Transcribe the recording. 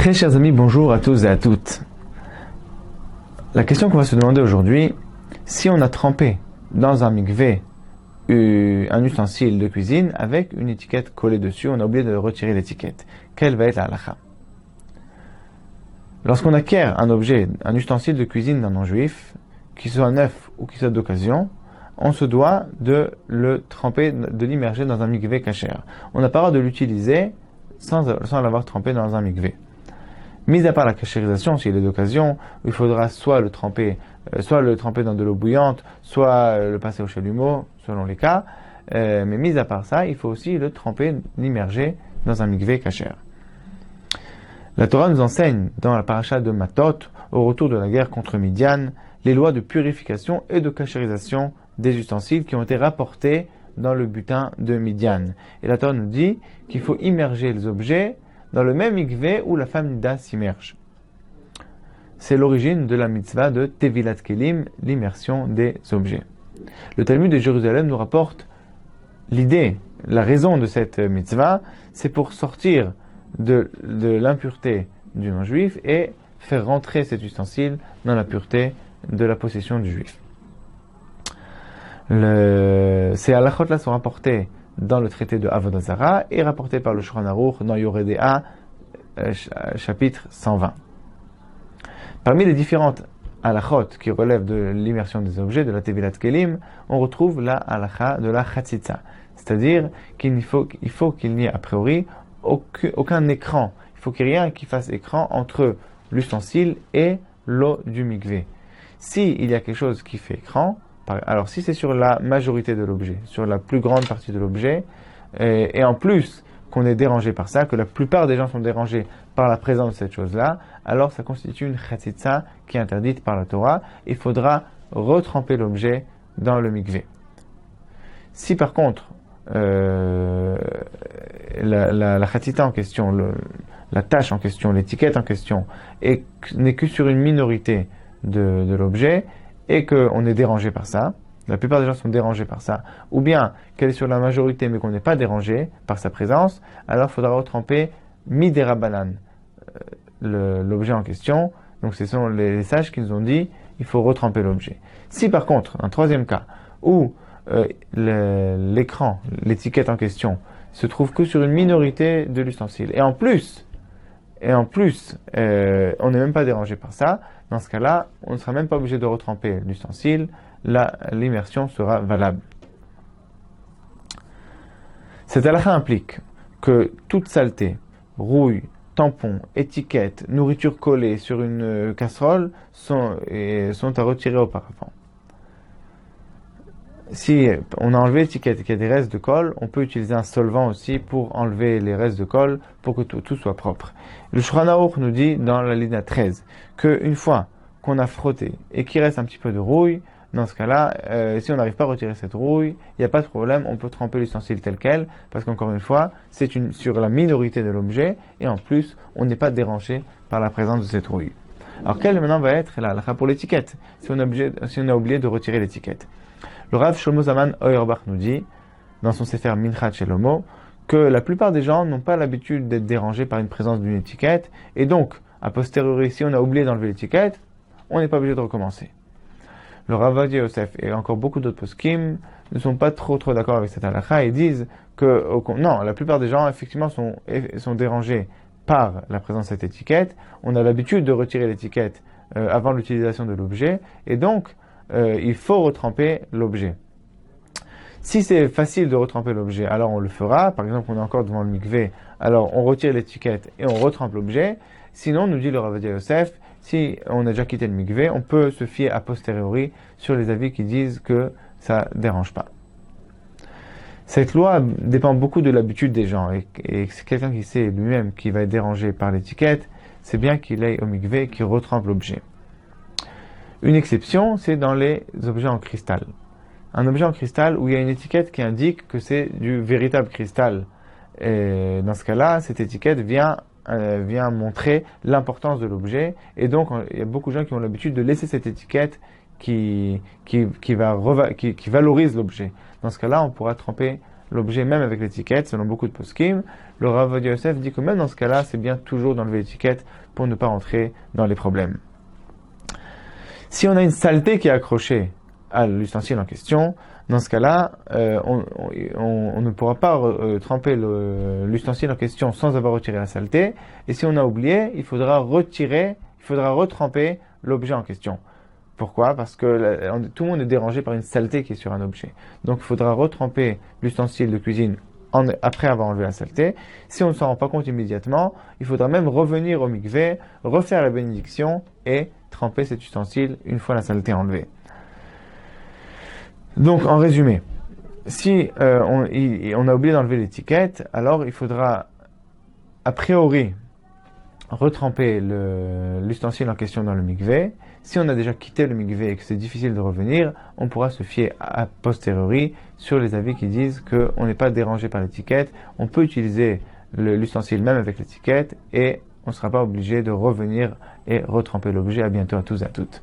Très chers amis, bonjour à tous et à toutes. La question qu'on va se demander aujourd'hui, si on a trempé dans un mikvé un ustensile de cuisine avec une étiquette collée dessus, on a oublié de retirer l'étiquette. Quelle va être la halakha? Lorsqu'on acquiert un objet, un ustensile de cuisine d'un non-juif, qu'il soit neuf ou qu'il soit d'occasion, on se doit de le tremper, de l'immerger dans un mikvé cachère. On n'a pas le droit de l'utiliser sans, sans l'avoir trempé dans un mikvé. Mis à part la cachérisation, s'il est d'occasion, il faudra soit le tremper, euh, soit le tremper dans de l'eau bouillante, soit euh, le passer au chalumeau, selon les cas. Euh, mais mis à part ça, il faut aussi le tremper, l'immerger dans un mikvé cachère. La Torah nous enseigne dans la paracha de Matot, au retour de la guerre contre Midian, les lois de purification et de cachérisation des ustensiles qui ont été rapportés dans le butin de Midian. Et la Torah nous dit qu'il faut immerger les objets dans le même mikvé où la femme Nida s'immerge. C'est l'origine de la mitzvah de Tevilat Kelim, l'immersion des objets. Le Talmud de Jérusalem nous rapporte l'idée, la raison de cette mitzvah, c'est pour sortir de, l'impureté du non-juif et faire rentrer cet ustensile dans la pureté de la possession du juif. ces halachot-là sont rapportés dans le traité de Avodazara et rapporté par le Shulchan Aruch dans Yoredea, euh, chapitre 120. Parmi les différentes halachot qui relèvent de l'immersion des objets, de la Tevilat Kelim, on retrouve la halacha de la Chatzitza. C'est-à-dire qu'il faut qu'il n'y ait a priori aucun, écran. Il faut qu'il y ait rien qui fasse écran entre l'ustensile et l'eau du mikvé. S'il y a quelque chose qui fait écran, alors si c'est sur la majorité de l'objet, sur la plus grande partie de l'objet, et, en plus qu'on est dérangé par ça, que la plupart des gens sont dérangés par la présence de cette chose-là, alors ça constitue une chatzitza qui est interdite par la Torah. Il faudra retremper l'objet dans le mikvé. Si par contre euh, la, la, en question, la tâche en question, l'étiquette en question, n'est que sur une minorité de l'objet, et qu'on est dérangé par ça, la plupart des gens sont dérangés par ça, ou bien qu'elle est sur la majorité mais qu'on n'est pas dérangé par sa présence, alors il faudra retremper midera banane, euh, l'objet en question. Donc ce sont les sages qui nous ont dit il faut retremper l'objet. Si par contre, un troisième cas, où euh, l'écran, l'étiquette en question, se trouve que sur une minorité de l'ustensile, et en plus, et en plus, euh, on n'est même pas dérangé par ça, dans ce cas-là, on ne sera même pas obligé de retremper l'ustensile, l'immersion sera valable. Cette halakha implique que toute saleté, rouille, tampon, étiquette, nourriture collée sur une euh, casserole sont, sont à retirer auparavant si on a enlevé l'étiquette et qu'il y a des restes de colle, on peut utiliser un solvant aussi pour enlever les restes de colle pour que tout, soit propre. Le Shuranaur nous dit dans la ligne 13 qu'une fois qu'on a frotté et qu'il reste un petit peu de rouille, dans ce cas-là, euh, si on n'arrive pas à retirer cette rouille, il n'y a pas de problème, on peut tremper l'ustensile tel quel, parce qu'encore une fois, c'est sur la minorité de l'objet, et en plus, on n'est pas dérangé par la présence de cette rouille. Alors, quelle maintenant va être la pour l'étiquette, si on a oublié de retirer l'étiquette le Rav Shlomo Zaman Auerbach nous dit, dans son Sefer Minchat Shelomo, que la plupart des gens n'ont pas l'habitude d'être dérangés par une présence d'une étiquette, et donc, a posteriori, si on a oublié d'enlever l'étiquette, on n'est pas obligé de recommencer. Le Rav Yosef et encore beaucoup d'autres poskim ne sont pas trop trop d'accord avec cette halakha et disent que non, la plupart des gens effectivement sont, sont dérangés par la présence de cette étiquette. On a l'habitude de retirer l'étiquette euh, avant l'utilisation de l'objet et donc euh, il faut retremper l'objet. Si c'est facile de retremper l'objet, alors on le fera. Par exemple, on est encore devant le mikvé, alors on retire l'étiquette et on retrempe l'objet. Sinon, nous dit le Ravadia Yosef, si on a déjà quitté le mikvé, on peut se fier a posteriori sur les avis qui disent que ça ne dérange pas. Cette loi dépend beaucoup de l'habitude des gens et, et c'est quelqu'un qui sait lui-même qui va être dérangé par l'étiquette, c'est bien qu'il aille au mikvé et qu'il retrempe l'objet. Une exception, c'est dans les objets en cristal. Un objet en cristal où il y a une étiquette qui indique que c'est du véritable cristal. Dans ce cas-là, cette étiquette vient, euh, vient montrer l'importance de l'objet. Et donc, il y a beaucoup de gens qui ont l'habitude de laisser cette étiquette qui, qui, qui valorise l'objet. Dans ce cas-là, on pourra tremper l'objet même avec l'étiquette, selon beaucoup de poskim. Le Rav Yosef dit que même dans ce cas-là, c'est bien toujours d'enlever l'étiquette pour ne pas rentrer dans les problèmes. Si on a une saleté qui est accrochée à l'ustensile en question, dans ce cas-là, euh, on, ne pourra pas euh, tremper l'ustensile en question sans avoir retiré la saleté. Et si on a oublié, il faudra retirer, il faudra retremper l'objet en question. Pourquoi? Parce que tout le monde est dérangé par une saleté qui est sur un objet. Donc il faudra retremper l'ustensile de cuisine après avoir enlevé la saleté. Si on ne s'en rend pas compte immédiatement, il faudra même revenir au mikvé, refaire la bénédiction et tremper cet ustensile une fois la saleté enlevée. Donc, en résumé, si euh, on, a oublié d'enlever l'étiquette, alors il faudra, a priori, retremper l'ustensile en question dans le mikvé. Si on a déjà quitté le mikvé et que c'est difficile de revenir, on pourra se fier a posteriori sur les avis qui disent qu'on n'est pas dérangé par l'étiquette. On peut utiliser l'ustensile même avec l'étiquette et on ne sera pas obligé de revenir et retremper l'objet. À bientôt à tous et à toutes.